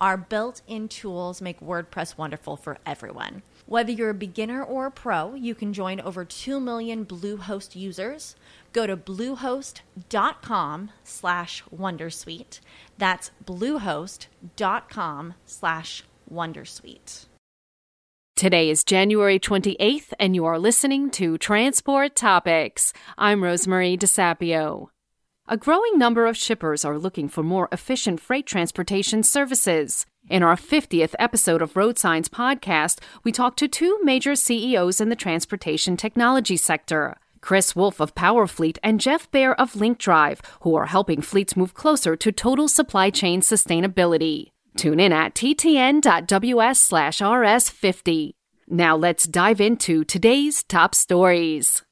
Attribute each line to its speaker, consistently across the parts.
Speaker 1: Our built in tools make WordPress wonderful for everyone. Whether you're a beginner or a pro, you can join over 2 million Bluehost users. Go to bluehost.com slash wondersuite. That's bluehost.com slash wondersuite.
Speaker 2: Today is January 28th, and you are listening to Transport Topics. I'm Rosemarie DeSapio. A growing number of shippers are looking for more efficient freight transportation services. In our 50th episode of Road Signs podcast, we talked to two major CEOs in the transportation technology sector. Chris Wolf of Powerfleet and Jeff Bear of LinkDrive, who are helping fleets move closer to total supply chain sustainability. Tune in at ttn.ws slash rs50. Now let's dive into today's top stories.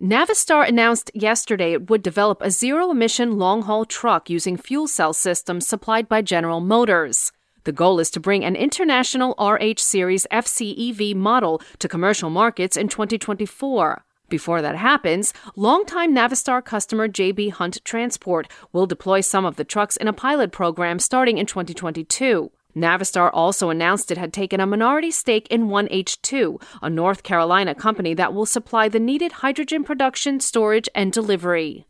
Speaker 2: Navistar announced yesterday it would develop a zero emission long haul truck using fuel cell systems supplied by General Motors. The goal is to bring an international RH Series FCEV model to commercial markets in 2024. Before that happens, longtime Navistar customer JB Hunt Transport will deploy some of the trucks in a pilot program starting in 2022. Navistar also announced it had taken a minority stake in OneH2, a North Carolina company that will supply the needed hydrogen production, storage, and delivery.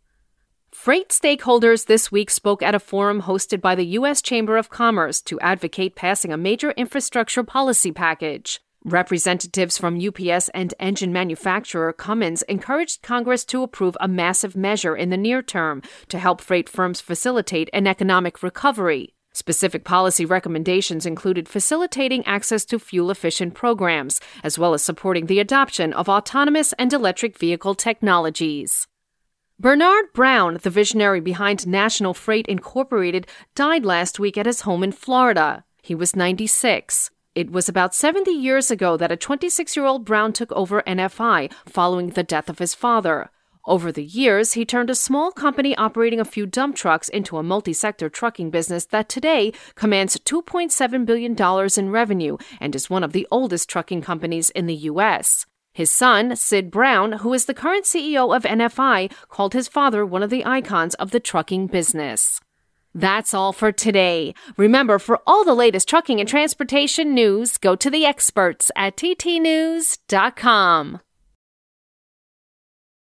Speaker 2: Freight stakeholders this week spoke at a forum hosted by the U.S. Chamber of Commerce to advocate passing a major infrastructure policy package. Representatives from UPS and engine manufacturer Cummins encouraged Congress to approve a massive measure in the near term to help freight firms facilitate an economic recovery. Specific policy recommendations included facilitating access to fuel efficient programs, as well as supporting the adoption of autonomous and electric vehicle technologies. Bernard Brown, the visionary behind National Freight Incorporated, died last week at his home in Florida. He was 96. It was about 70 years ago that a 26 year old Brown took over NFI following the death of his father. Over the years, he turned a small company operating a few dump trucks into a multi sector trucking business that today commands $2.7 billion in revenue and is one of the oldest trucking companies in the U.S. His son, Sid Brown, who is the current CEO of NFI, called his father one of the icons of the trucking business. That's all for today. Remember, for all the latest trucking and transportation news, go to the experts at ttnews.com.